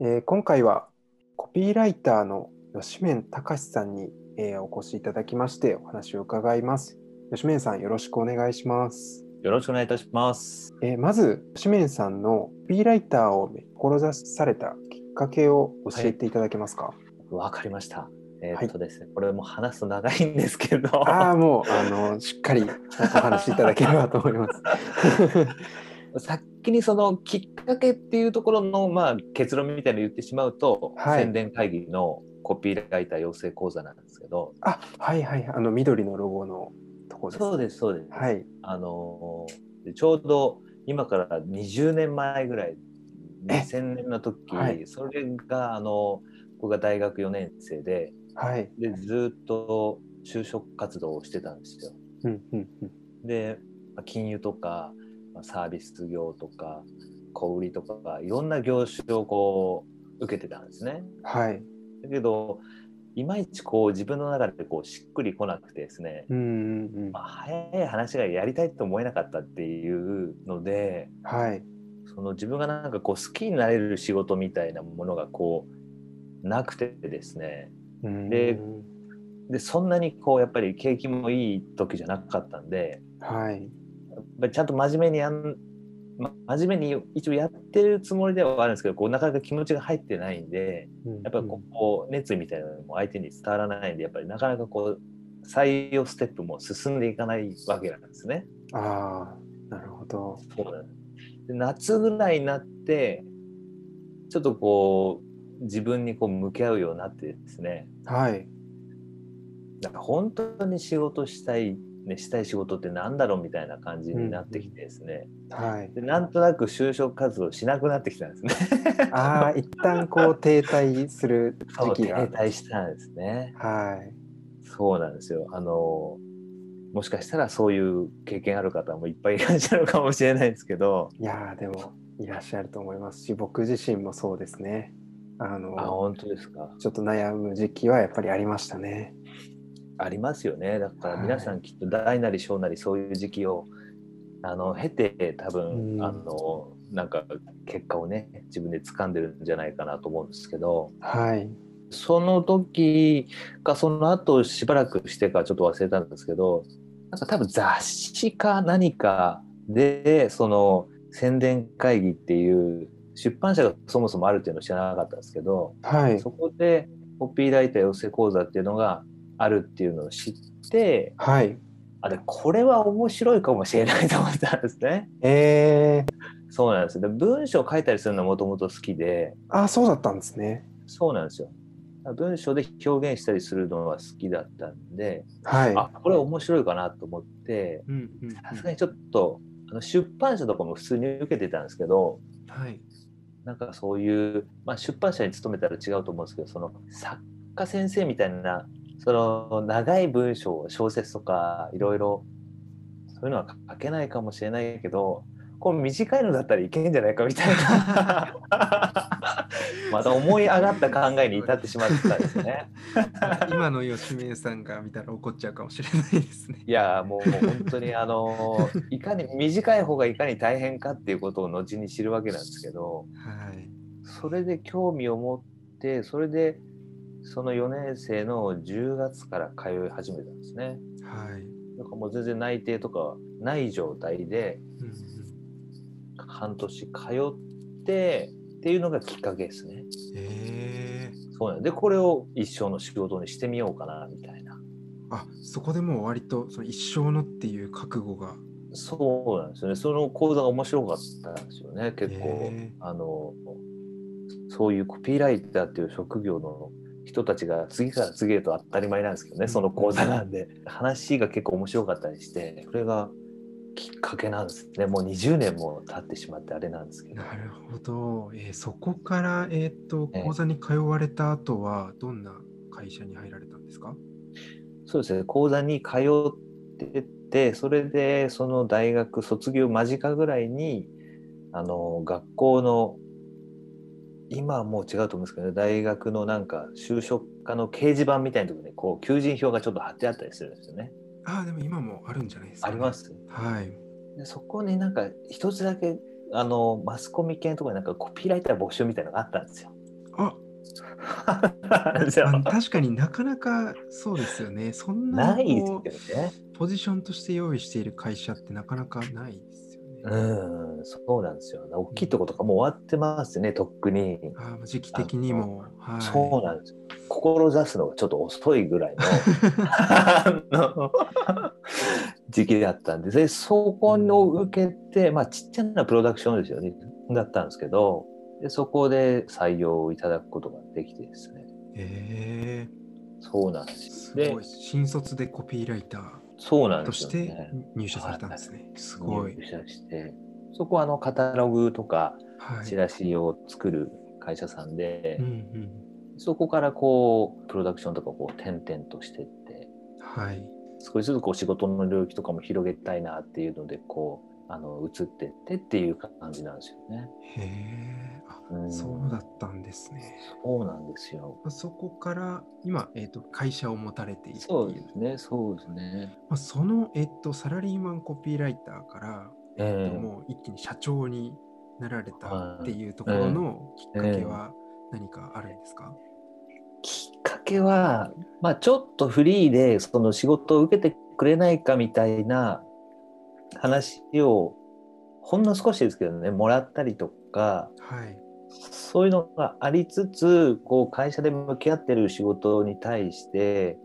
えー今回はコピーライターの吉面隆さんに、えーお越しいただきましてお話を伺います。吉面さんよろしくお願いします。よろしくお願いいたします。えーまず吉面さんのコピーライターを志されたきっかけを教えていただけますか。わかりました。えーっとですね、これも話すと長いんですけど、ああもうあのしっかりお話しいただければと思います。先にそのきっかけっていうところの、まあ、結論みたいなの言ってしまうと、はい宣伝会議のコピーライター養成講座なんですけど、あはいはいあの緑のロゴのとこです。そうです、そうです。はいあのちょうど今から20年前ぐらい、え2000年の時、はいそれが、あの、僕が大学4年生で、はい。でずっと就職活動をしてたんですよ。うんうんうんでまあ金融とかまあサービス業とか小売りとかいろんな業種をこう受けてたんですね。はい。だけどいまいちこう自分の中でこうしっくりこなくてですね、うんうんうんまあ、早い話がやりたいと思えなかったっていうのではい。その自分がなんかこう好きになれる仕事みたいなものがこうなくてですねうんででそんなにこうやっぱり景気もいい時じゃなかったんではい。やっぱりちゃんと真面目にやん、ま、真面目に一応やってるつもりではあるんですけどこうなかなか気持ちが入ってないんでやっぱりこう熱意みたいなのも相手に伝わらないんでやっぱりなかなかこう採用ステップも進んでいかないわけなんですね。うんああ、なるほど。で夏ぐらいになってちょっとこう自分にこう向き合うようになってですねはい。なんか本当に仕事したい、ね、したい仕事ってなんだろうみたいな感じになってきてですね、はい。でなんとなく就職活動しなくなってきたんですね。ああ、一旦こう停滞する時期が。滞したんですね。はい。そうなんですよ。あのもしかしたらそういう経験ある方もいっぱいいらっしゃるかもしれないんですけど、いやーでもいらっしゃると思いますし、僕自身もそうですね。あのあ本当ですか。ちょっと悩む時期はやっぱりありましたね。ありますよね。だからはい皆さんきっと大なり小なりそういう時期をあの経て多分、うんあのなんか結果をね自分で掴んでるんじゃないかなと思うんですけど。はい。その時かその後しばらくしてかちょっと忘れたんですけどなんか多分雑誌か何かでその宣伝会議っていう出版社がそもそもあるっていうのを知らなかったんですけどはい。そこでコピーライター養成講座っていうのがあるっていうのを知ってはい。あでこれは面白いかもしれないと思ったんですね。えー、そうなんですで文章を書いたりするのはもともと好きであーそうだったんですね。そうなんですよ。文章で表現したりするのは好きだったんで、はい。あこれ面白いかなと思ってうんうんさすがにちょっとあの出版社とかも普通に受けてたんですけどはい。なんかそういう、まあ、出版社に勤めたら違うと思うんですけどその作家先生みたいなその長い文章小説とかいろいろそういうのは書けないかもしれないけどこう短いのだったらいけんじゃないかみたいな また思い上がった考えに至ってしまったんですね。今の吉明さんが見たら怒っちゃうかもしれないですね。いやもう本当にあのいかに短い方がいかに大変かっていうことを後に知るわけなんですけどはい。それで興味を持ってそれでその4年生の10月から通い始めたんですね。はい。なんかもう全然内定とかない状態でうんうん半年通ってっていうのがきっかけですね。えそうなんでこれを一生の仕事にしてみようかなみたいな。ー、あそこでもう割とその一生のっていう覚悟が。そうなんですよね。その講座が面白かったんですよね。結構、へあの、そういうコピーライターっていう職業の人たちが次から次へと当たり前なんですけどね、その講座なんで。話が結構面白かったりして、それがきっかけなんですね。もう20年も経ってしまってあれなんですけど。なるほど。えーそこから、えー、とええ講座に通われた後はどんな会社に入られたんですか？そうですね、講座に通ってて、それでその大学卒業間近ぐらいに、あの、学校の、今はもう違うと思うんですけどね、大学のなんか就職課の掲示板みたいなところに、こう、求人票がちょっと貼ってあったりするんですよね。ああ、でも今もあるんじゃないですか、あります。はい。でそこになんか一つだけ、あの、マスコミ系のところになんかコピーライター募集みたいなのがあったんですよ。あ 確かになかなかそうですよね。そんなないこですよね。うポジションとして用意している会社ってなかなかないです。うん、そうなんですよ。大きいとことかもう終わってますね、とっくに。あー時期的にも。はい、そうなんですよ。志すのがちょっと遅いぐらいの 時期だったんで、でそこを受けて、まあちっちゃなプロダクションですよね、だったんですけど、でそこで採用いただくことができてですね。えそうなんでー、すすごい。新卒でコピーライターそうなんでとしてすよね。入社されたんですね。すごい。入社して、そこはあのカタログとかはい。チラシを作る会社さんで、うんうん。そこからこうプロダクションとかこう転々としてってはい。少しずつこう仕事の領域とかも広げたいなっていうのでこうあの移ってってっていう感じなんですよね。へえ。あ、うんそうだったんですね。そうなんですよ。そこから今、えー、と会社を持たれているそうですね。そうですね。まあ、その、えっと、サラリーマンコピーライターから、えっと、ええもう一気に社長になられたはいっていうところのきっかけは何かあるんですか、きっかけは、まあ、ちょっとフリーでその仕事を受けてくれないかみたいな話をほんの少しですけどねもらったりとかはい。そういうのがありつつこう会社で向き合ってる仕事に対して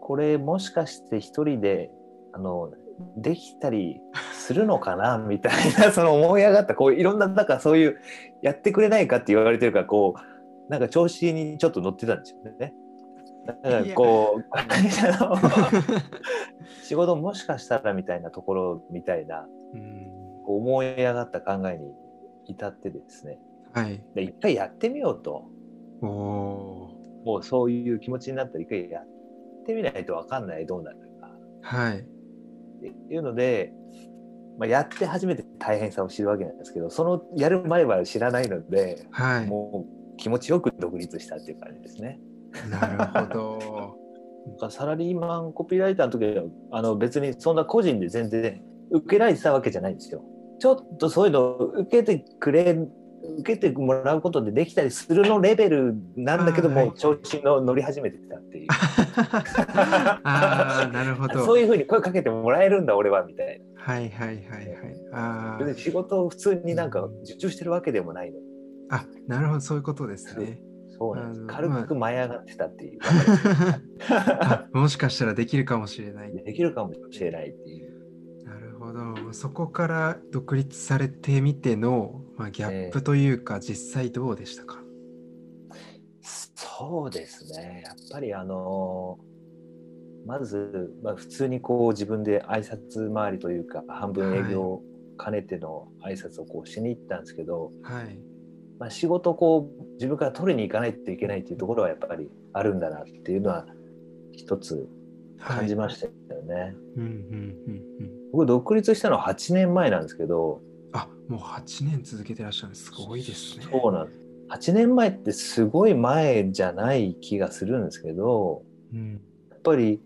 これもしかして一人であのできたりするのかな みたいなその思い上がったこういろんななんかそういうやってくれないかって言われてるからこうなんか調子にちょっと乗ってたんですよね。だからこう会社の 仕事もしかしたらみたいなところみたいなうん思い上がった考えに至ってですねはい。で一回やってみようともうそういう気持ちになったら一回やってみないと分かんないどうなるかはい。っていうので、まあ、やって初めて大変さを知るわけなんですけどそのやる前は知らないので、はい。もう気持ちよく独立したっていう感じですね。なるほど。だからサラリーマンコピーライターの時はあの別にそんな個人で全然受けられてたわけじゃないんですよ。ちょっとそういうのを受けてくれ受けてもらうことでできたりするのレベルなんだけどあーはい調子の乗り始めてたっていうああ、なるほど。そういうふうに声かけてもらえるんだ俺はみたいなはいはいはいはい。あ仕事を普通になんか受注してるわけでもないのあ、あ、なるほど、そういうことですね。そうなんです。軽く舞い上がってたっていう、あ。もしかしたらできるかもしれない。できるかもしれないっていう。なるほど。そこから独立されてみての、まあ、ギャップというか、実際どうでしたか？そうですね。やっぱりあのまず、まあ、普通にこう自分で挨拶回りというか半分営業を兼ねての挨拶をこうしに行ったんですけど、はい。まあ、仕事をこう自分から取りに行かないといけないっていうところはやっぱりあるんだなっていうのは一つ感じましたよね。うんうんうんうん。僕独立したのは8年前なんですけどあ、もう8年続けてらっしゃるす。すごいですね。そうなんです8年前ってすごい前じゃない気がするんですけどうん。やっぱり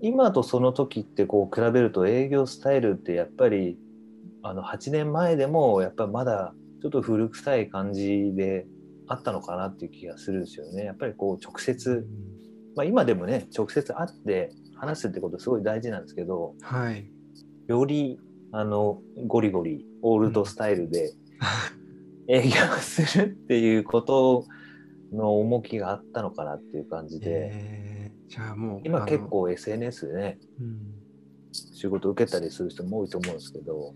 今とその時ってこう比べると営業スタイルってやっぱりあの8年前でもやっぱりまだちょっと古臭い感じであったのかなっていう気がするんですよね。やっぱりこう直接、まあ、今でもね直接会って話すってことすごい大事なんですけどはい。よりあのゴリゴリオールドスタイルで営業するっていうことの重きがあったのかなっていう感じで、えー、じゃあもう。今結、構 SNS でねうん。仕事受けたりする人も多いと思うんですけど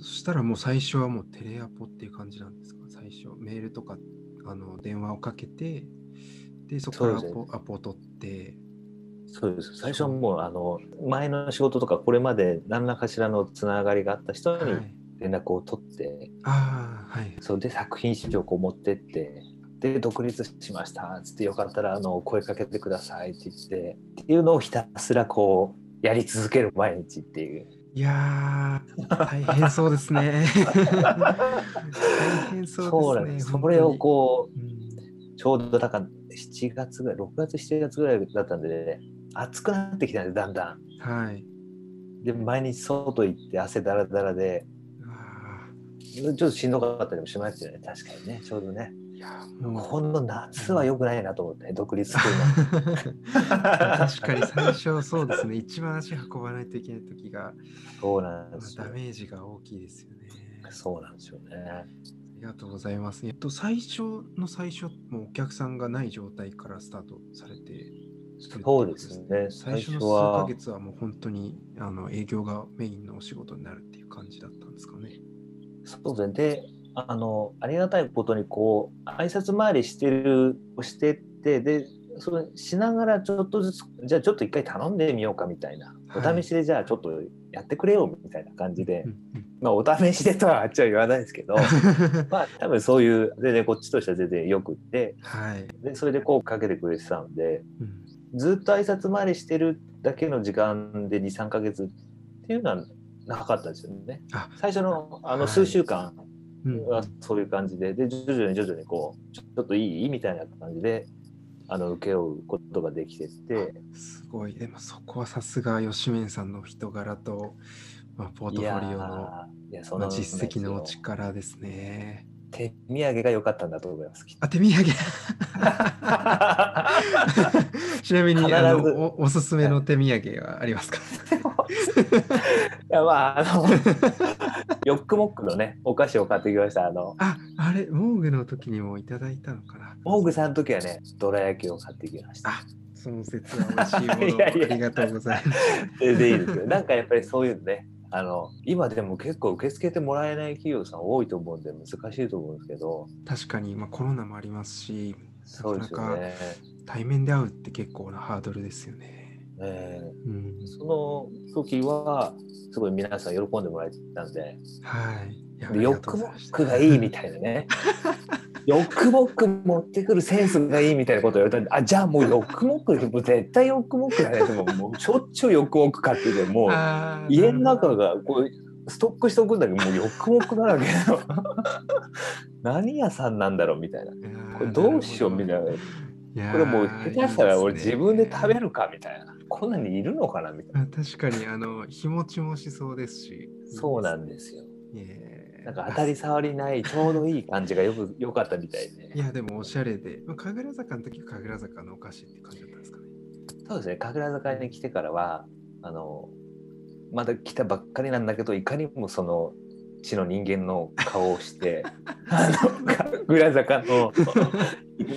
そしたらもう最初はもうテレアポっていう感じなんですか？最初。メールとかあの電話をかけて、で、そこからアポアポを取って、そうです最初はもうあの前の仕事とかこれまで何らかしらのつながりがあった人にはい。連絡を取って、ああ、はい。それで作品集をこう持ってってで独立しましたっつってよかったらあの声かけてくださいって言ってっていうのをひたすらこうやり続ける毎日っていう。いやー、大変そうですね。大変そうですすそれをこう、うんうちょうどだから7月ぐらい6月7月ぐらいだったんで、ね、暑くなってきたんですだんだん。はい。で毎日外行って汗だらだらでちょっとしんどかったりもしましたよね確かにねちょうどね。ーやもうこの夏は良くないなと思って、独立するの。確かに最初そうですね一番足運ばないといけない時が、そうなんまあですよダ。メージが大きいですよね。そうなんですよね。ありがとうございます。えっと、最初の最初、もうお客さんがない状態からスタートされて、そうですね。最最初の数ヶ月はもう本当にあの営業がメインのお仕事になるっていう感じだったんですかね？そうですね。で、あの、ありがたいことに、こう、挨拶回りしてる、してって、で、それしながらちょっとずつ、じゃあちょっと一回頼んでみようかみたいな、はい。お試しでじゃあちょっとやってくれよみたいな感じで、うんまあお試しでとはあっちは言わないですけど、う んまあ多分そういう、全然こっちとしては全然よくって、はい。で、それでこうかけてくれてたので、うん。ずっと挨拶回りしてるだけの時間で2、3ヶ月っていうのはなかったですよね。あ。最初のあはい。の数週間うんはそういう感じで、で、徐々に徐々にこう、ちょっといい？みたいな感じで、あの、請け負うことができてって、すごい。でもそこはさすが吉面さんの人柄と、まあ、ポートフォリオのー。いや、そまあの実績のお力ですね。手土産が良かったんだと思います。あ、手土産？ちなみにあのおおすすめの手土産はありますか？いや、まあ、あの、ヨックモックのね、お菓子を買ってきました。あの、あ、あれ、モーグの時にもいただいたのかなモーグさんの時はね、どら焼きを買ってきました。あ、その説は美味しいもの いやいやありがとうございます。全然いいですよ。なんかやっぱりそういうのね、あの、今でも結構受け付けてもらえない企業さん多いと思うんで難しいと思うんですけど、確かに、まあ、コロナもありますし、そうですよね。対面で会うって結構なハードルですよね。えうんー、その時は、すごい皆さん喜んでもらえてたんで、はい。でヨックモックがいいみたいなね。ヨックモック持ってくるセンスがいいみたいなことを言われたんで、あ、じゃあもうヨックモック、もう絶対ヨックモックだね。でももうしょっちゅうヨックモック買ってて、もう家の中がこうストックしておくんだけど、もうヨックモックだらけの。何屋さんなんだろうみたいな。これどうしようみたいな。これもう下手したら俺自分で食べる。るかみたいな。こんなにいるのかなみたいな。あ確かに、あの、日持ちもしそうですし。そうなんですよ。いいですね。なんか当たり障りないちょうどいい感じがよく 良かったみたいで。いや、でもおしゃれで、まあ神楽坂の時は神楽坂のお菓子って感じだったんですかね。そうですね。神楽坂に来てからは、あの、まだ来たばっかりなんだけど、いかにもその地の人間の顔をして、あの、神楽坂の、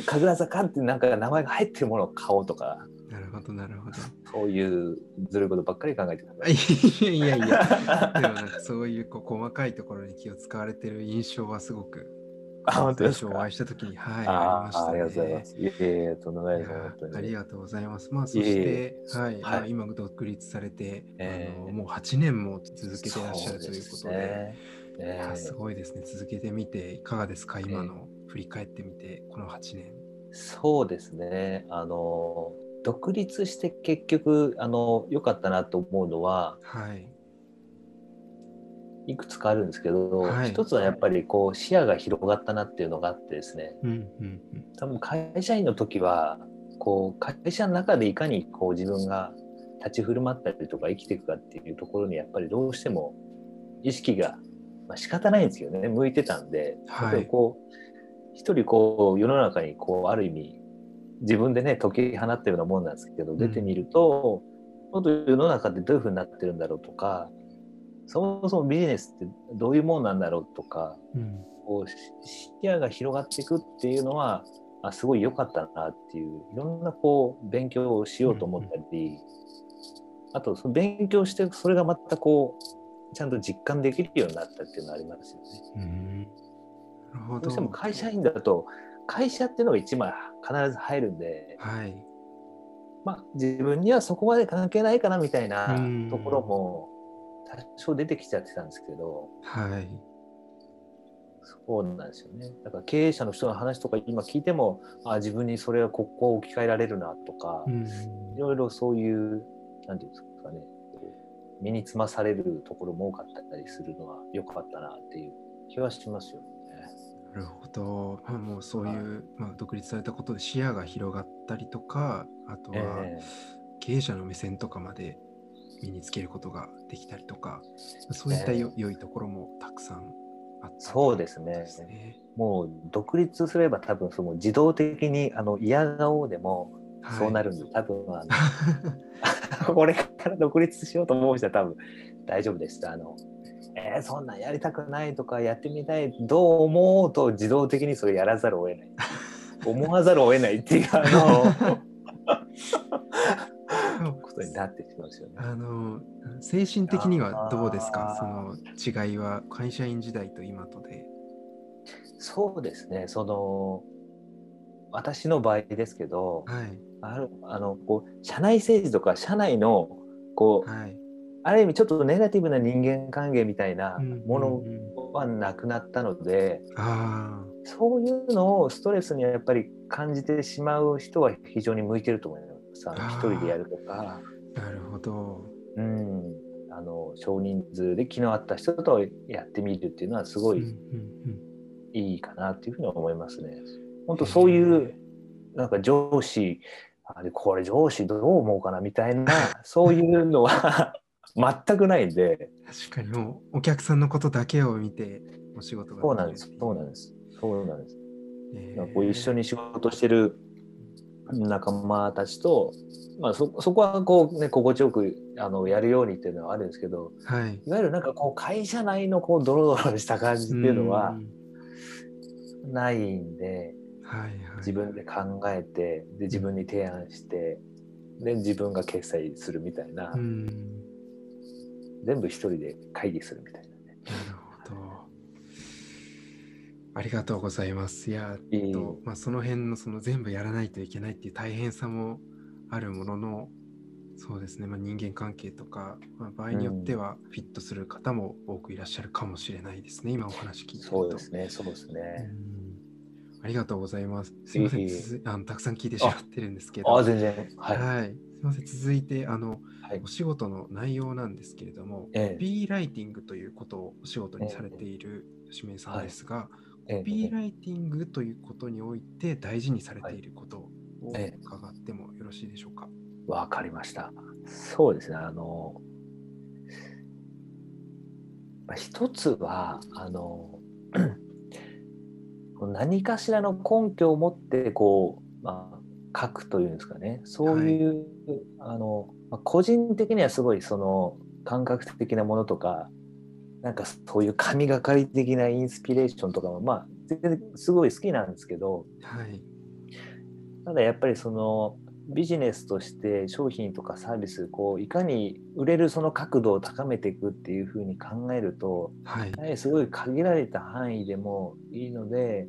神楽坂ってなんか名前が入ってるものを買おうとか、なるほど、なるほど。そういうずるいことばっかり考えてた。いやいやいや、でもなんかそういうこう細かいところに気を使われてる印象はすごく、あ、本当ですか？お会い。した時に、はい、あありました、ね。あありがとうございます。いえいえ、とんでもないです。ありがとうございます。まあ、そして、はい、はいまあ、今独立されて、ええあのもう8年も続けていらっしゃるということで、すごいですね。続けてみて、いかがですか、今の振り返ってみて、この8年。そうですね。あの、独立して結局、あの、良かったなと思うのは、はい。いくつかあるんですけど、はい一つはやっぱりこう視野が広がったなっていうのがあってですね、うんうんうん。多分会社員の時は、こう会社の中でいかにこう自分が立ち振る舞ったりとか生きていくかっていうところにやっぱりどうしても意識が、まあ、仕方ないんですけどね、向いてたんで、はいこう、一人こう世の中にこうある意味自分でね解き放ったようなもんなんですけど、ん出てみるともっと世の中ってどういうふうになってるんだろうとかそもそもビジネスってどういうもんなんだろうとかうんこうし視野が広がっていくっていうのはあすごい良かったなっていういろんなこう勉強をしようと思ったり、あとその勉強してそれがまたこうちゃんと実感できるようになったっていうのがありますよね。うん。どうしても会社員だと会社っていうのが一枚必ず入るんで、はい。まあ、自分にはそこまで関係ないかなみたいなうんところも多少出てきちゃってたんですけどはい。そうなんですよねだから経営者の人の話とか今聞いてもあ自分にそれはここを置き換えられるなとか、うんいろいろそういうなんていうんですかね身につまされるところも多かったりするのは良かったなっていう気はしますよね。なるほど。まあ、もうそういう、まあ、独立されたことで視野が広がったりとか、あとはえ経営者の目線とかまで身につけることができたりとか、そういったよ、良いところもたくさんあったそうですねですね。もう独立すれば多分その自動的にあの嫌顔でもそうなる。るんで、多分あの これから独立しようと思う人は多分大丈夫です。あのえーそんなんやりたくないとかやってみたいどう思うと自動的にそれやらざるを得ない。思わざるを得ないっていうあのことになってきますよね。あの精神的にはどうですか？あその違いは会社員時代と今とで。そうですね。その私の場合ですけど、はい。あるあのこう社内政治とか社内のこうはい。ある意味ちょっとネガティブな人間関係みたいなものはなくなったので、あそういうのをストレスにやっぱり感じてしまう人は非常に向いてると思います。あ一人でやるとか、あ、なるほど。うん、あの少人数で気の合った人とやってみるっていうのはすごいいいかなっていうふうに思いますね。本当そういうなんか上司あれこれ上司どう思うかなみたいなそういうのは全くないんで確かにもうお客さんのことだけを見てお仕事がそうなんですそうなんですそうなんです。えなんかこう一緒に。に仕事してる仲間たちと、まあ、そそこはこう、ね、心地よくあのやるようにっていうのはあるんですけどはい。いわゆるなんかこう会社内のこうドロドロした感じっていうのはんないんではいはい。自分で考えてで自分に提案してで自分が決済するみたいな、うん。なる全部一人で会議するみたいなね。ほど。ありがとうございます。いや、いいとまあ、その辺のその全部やらないといけないっていう大変さもあるものの、そうですね、まあ、人間関係とか、まあ、場合によってはフィットする方も多くいらっしゃるかもしれないですね、今お話聞いてると。そうですねそうですね。うんありがとうございます。すみません、いえいえつづあのたくさん聞いてしまってるんですけど。あ全然はい、はい。すみません、続いて、あの、はい。お仕事の内容なんですけれども、ええ。コピーライティングということをお仕事にされている吉明さんですが、ええコピーライティングということにおいて大事にされてい。ることをええ。伺ってもよろしいでしょうか？わかりました。そうですね。あの、まあ一つは、あの、何かしらの根拠を持って、こう、まあ、書くというんですかね。そういう、あの、まあ、個人的にはすごい、その、感覚的なものとか、なんかそういう神がかり的なインスピレーションとかも、まあ、全然すごい好きなんですけど、はい。ただやっぱりそのビジネスとして商品とかサービスこういかに売れるその角度を高めていくっていうふうに考えるとはい。やはりすごい限られた範囲でもいいので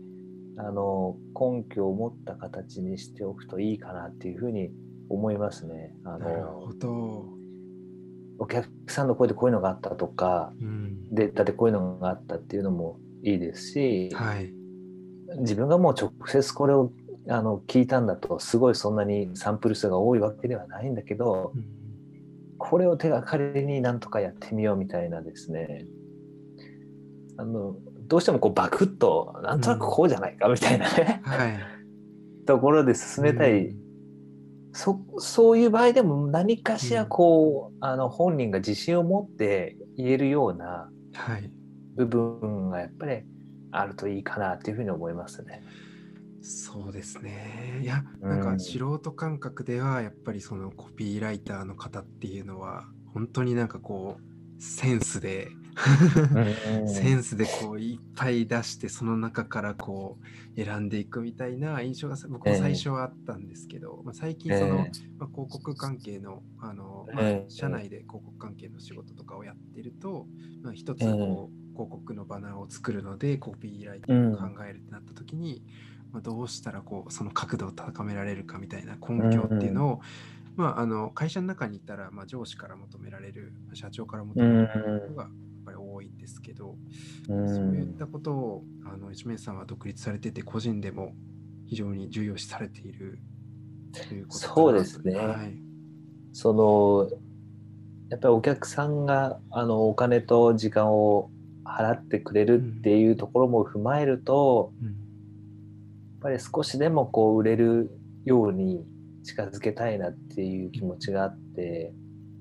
あの根拠を持った形にしておくといいかなっていうふうに思いますね。あなるのほど。お客さんの声でこういうのがあったとかうん。データでこういうのがあったっていうのもいいですし、はい。自分がもう直接これをあの聞いたんだとすごいそんなにサンプル数が多いわけではないんだけどうんこれを手がかりになんとかやってみようみたいなですねあのどうしてもこうバクッとなんとなくこうじゃないかみたいなね、はい。ところで進めたい、うんそそういう場合でも何かしらこう、あの本人が自信を持って言えるようなはい。部分がやっぱりあるといいかなっていうふうに思いますね。そうですね。いや、うんなんか素人感覚では、やっぱりそのコピーライターの方っていうのは、本当になんかこう、センスで、センスでこういっぱい出して、その中からこう選んでいくみたいな印象がさ僕も最初はあったんですけど、まあ、最近その、えまあ、広告関係のあの、まあええ社内で広告関係の仕事とかをやってると、まあ、一つええこう、広告のバナーを作るのでコピーライティングを考えるってなった時に、まあ、どうしたらこうその角度を高められるかみたいな根拠っていうのを、まあ、あの会社の中にいたら、まあ、上司から求められる社長から求められることがですけど、うん。そういったことをあの一面さんは独立されてて個人でも非常に重要視されているということ。そうですね。はい。そのやっぱりお客さんがあのお金と時間を払ってくれるっていうところも踏まえると、うん。やっぱり少しでもこう売れるように近づけたいなっていう気持ちがあって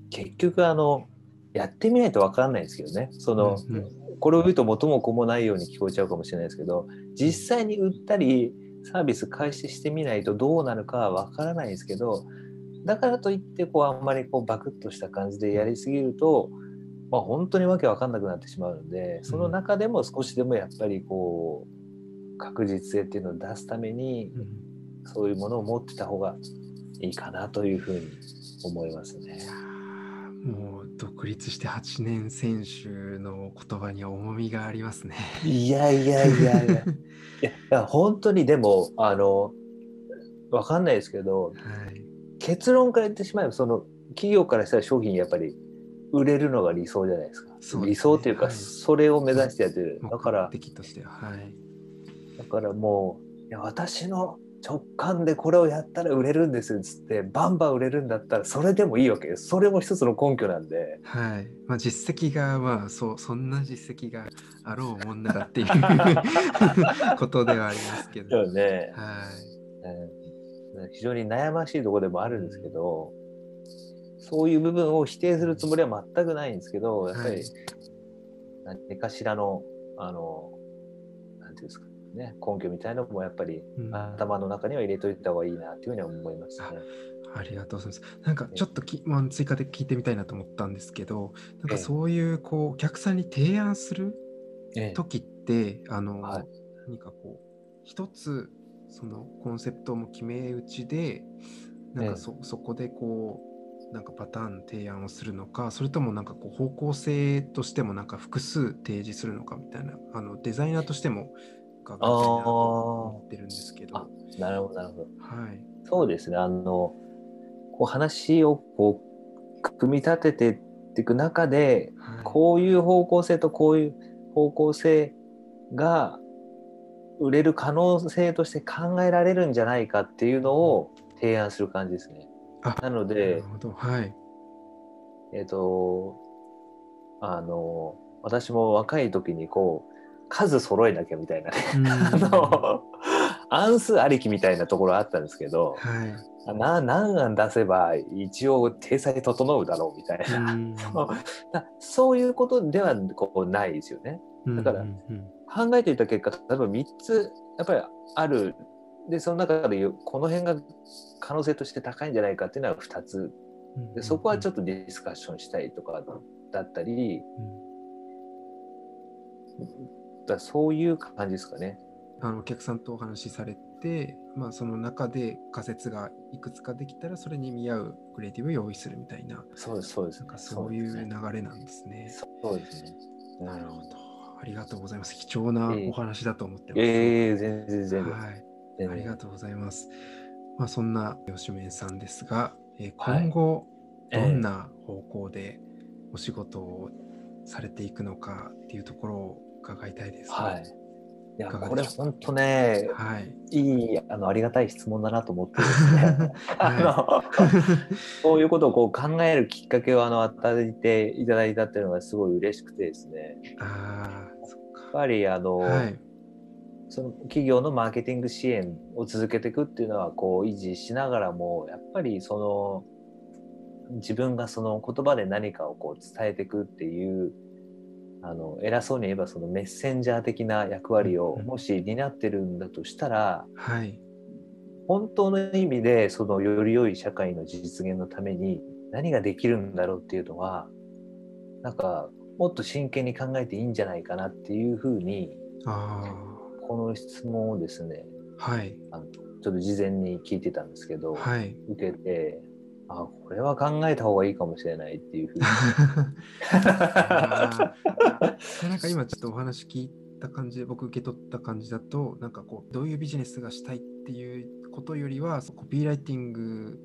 結局あのやってみないと分かんないですけどね。その、うんうん。これを言うと元も子もないように聞こえちゃうかもしれないですけど実際に売ったりサービス開始してみないとどうなるかはわからないんですけどだからといってこうあんまりこうバクッとした感じでやりすぎると、まあ、本当にわけわかんなくなってしまうのでその中でも少しでもやっぱりこう確実性っていうのを出すためにそういうものを持ってた方がいいかなというふうに思いますね。もう独立して8年選手の言葉には重みがありますね。いやいやいやいや。いや本当にでもあのわかんないですけど、はい、結論から言ってしまえばその企業からしたら商品やっぱり売れるのが理想じゃないですか。すね、理想というか、はい、それを目指してやってる。だから、的としては、はい、だからもういや私の直感でこれをやったら売れるんですっつってバンバン売れるんだったらそれでもいいわけですそれも一つの根拠なんで。はい。まあ実績がまあそうそんな実績があろうもんならっていう ことではありますけど。ね。はい、非常に悩ましいところでもあるんですけど、そういう部分を否定するつもりは全くないんですけどやっぱり何かしらのあのなんていうんですかね、根拠みたいなのもやっぱり、頭の中には入れといた方がいいなというふうに思いますね。ありがとうございます。なんかちょっとき、まあ、追加で聞いてみたいなと思ったんですけど、なんかそういうこうお客さんに提案する時って、ええ、あの、はい、何かこう一つそのコンセプトも決め打ちで、なんかそえ、そこでこうなんかパターン提案をするのか、それともなんかこう方向性としてもなんか複数提示するのかみたいな、あのデザイナーとしても伺いたいなと思ってるんですけど。なるほど、なるほど。はい。そうですね。あの、こう話をこう、組み立てていく中で、はい、こういう方向性とこういう方向性が売れる可能性として考えられるんじゃないかっていうのを提案する感じですね。なので、はい、えっ、ー、と、あの、私も若い時にこう、数揃えなきゃみたいなね、あの案数ありきみたいなところあったんですけど、はい、な何案出せば一応体裁整うだろうみたいな。そういうことではこうないですよね。だから考えていた結果例えば3つやっぱりある。でその中でこの辺が可能性として高いんじゃないかっていうのは2つ。でそこはちょっとディスカッションしたいとかだったり、だそういう感じですかね。あのお客さんとお話しされて、まあ、その中で仮説がいくつかできたらそれに見合うクリエイティブを用意するみたいなそうですそうですなんかそういう流れなんですね。そうですね。なるほど。ありがとうございます。貴重なお話だと思ってます。ええー、全然全然。はい。ありがとうございます。まあ、そんな吉面さんですが、えー、今後、どんな方向でお仕事をされていくのかっていうところを伺いたいです、ね、はい。いやこれ本当ね、はい、いいあのありがたい質問だなと思ってですね、あのそういうことをこう考えるきっかけをあの与えていただいたっていうのがすごい嬉しくてですね。あやっぱりあの、はい、その企業のマーケティング支援を続けていくっていうのはこう維持しながらもやっぱりその自分がその言葉で何かをこう伝えていくっていうあの偉そうに言えばそのメッセンジャー的な役割をもし担ってるんだとしたら、はい、本当の意味でそのより良い社会の実現のために何ができるんだろうっていうのはなんかもっと真剣に考えていいんじゃないかなっていうふうにこの質問をですね、はい、あのちょっと事前に聞いてたんですけど、はい、受けてあこれは考えた方がいいかもしれないっていうふうに。なんか今ちょっとお話聞いた感じで僕受け取った感じだとなんかこうどういうビジネスがしたいっていうことよりはコピーライティング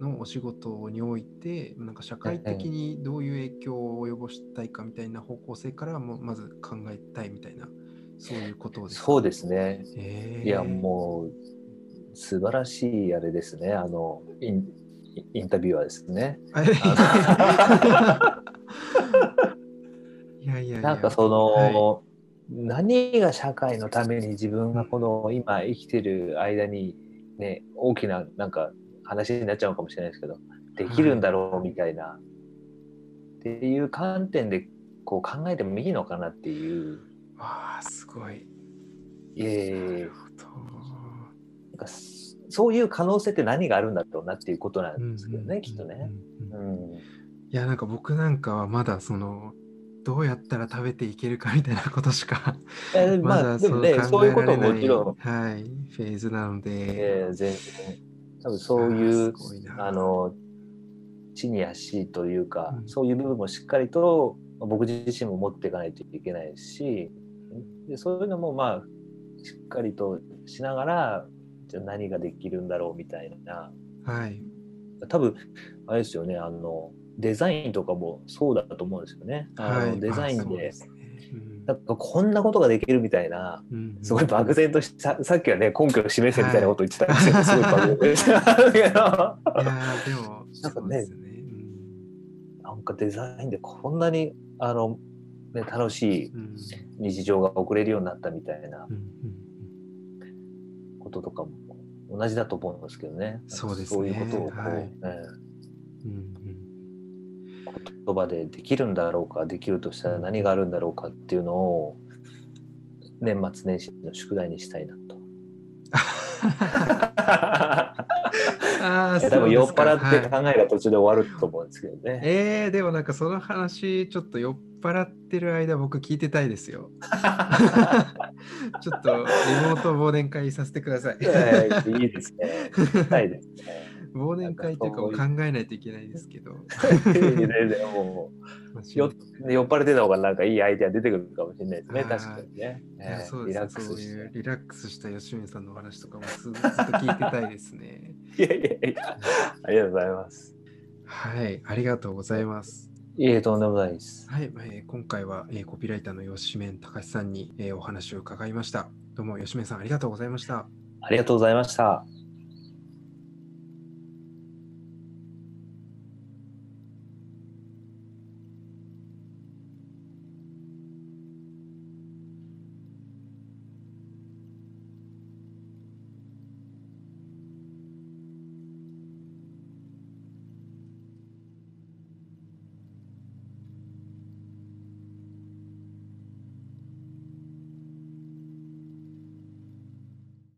のお仕事においてなんか社会的にどういう影響を及ぼしたいかみたいな方向性からもまず考えたいみたいなそういうことですそうですね、え。ー、いやもう素晴らしいあれですね。あのインタビュアーですね。いやいやなんかその、はい、何が社会のために自分がこの今生きてる間にね大きななんか話になっちゃうかもしれないですけどできるんだろうみたいな、はい、っていう観点でこう考えてもいいのかなっていう。わあすごい。いえいえいえなるほど。なんかそそういう可能性って何があるんだろうなっていうことなんですけどね、きっとね。いやなんか僕なんかはまだそのどうやったら食べていけるかみたいなことしか え まあ、でもね、そういうことももちろん、はい、フェーズなので、えー全然、多分そういうあの地に足というか、うん。そういう部分もしっかりと僕自身も持っていかないといけないしでそういうのもまあしっかりとしながらじゃあ何ができるんだろうみたいな。はい、多分あれですよねあのデザインとかもそうだと思うんですよね。あのはい、デザインでね。うん。なんかこんなことができるみたいなうんすごい漠然としたさっきはね根拠を示せみたいなこと言ってたんですけど、すごい漠然と。したけどい でもなんかねね。うんなんかデザインでこんなにあの、ね、楽しいうん。日常が送れるようになったみたいな。うんうんこととかも同じだと思うんですけどね。そうですねそういうことをこう、はいえうん言葉でできるんだろうかできるとしたら何があるんだろうかっていうのを年末年始の宿題にしたいなと。ああ、多分酔っ払ってはい考えが途中で終わると思うんですけどね。えー、でもなんかその話、ちょっと酔っ払ってる間、僕聞いてたいですよ。ちょっとリモート忘年会させてください。ええいいですね。したいですね。忘年会っていうか考えないといけないですけど。酔 酔っ払ってた方がなんかいいアイデア出てくるかもしれないですね。はい確かにね。ええそうリラックですね。そうスして。リラックスした吉見さんのお話とかもずっと聞いてたいですね。いやいやいや、ありがとうございます。はい、ありがとうございます。いえ、とんでもないです。はい、えー今回は、えーコピーライターの吉面隆さんに、えーお話を伺いました。どうも吉面さんありがとうございました。ありがとうございました。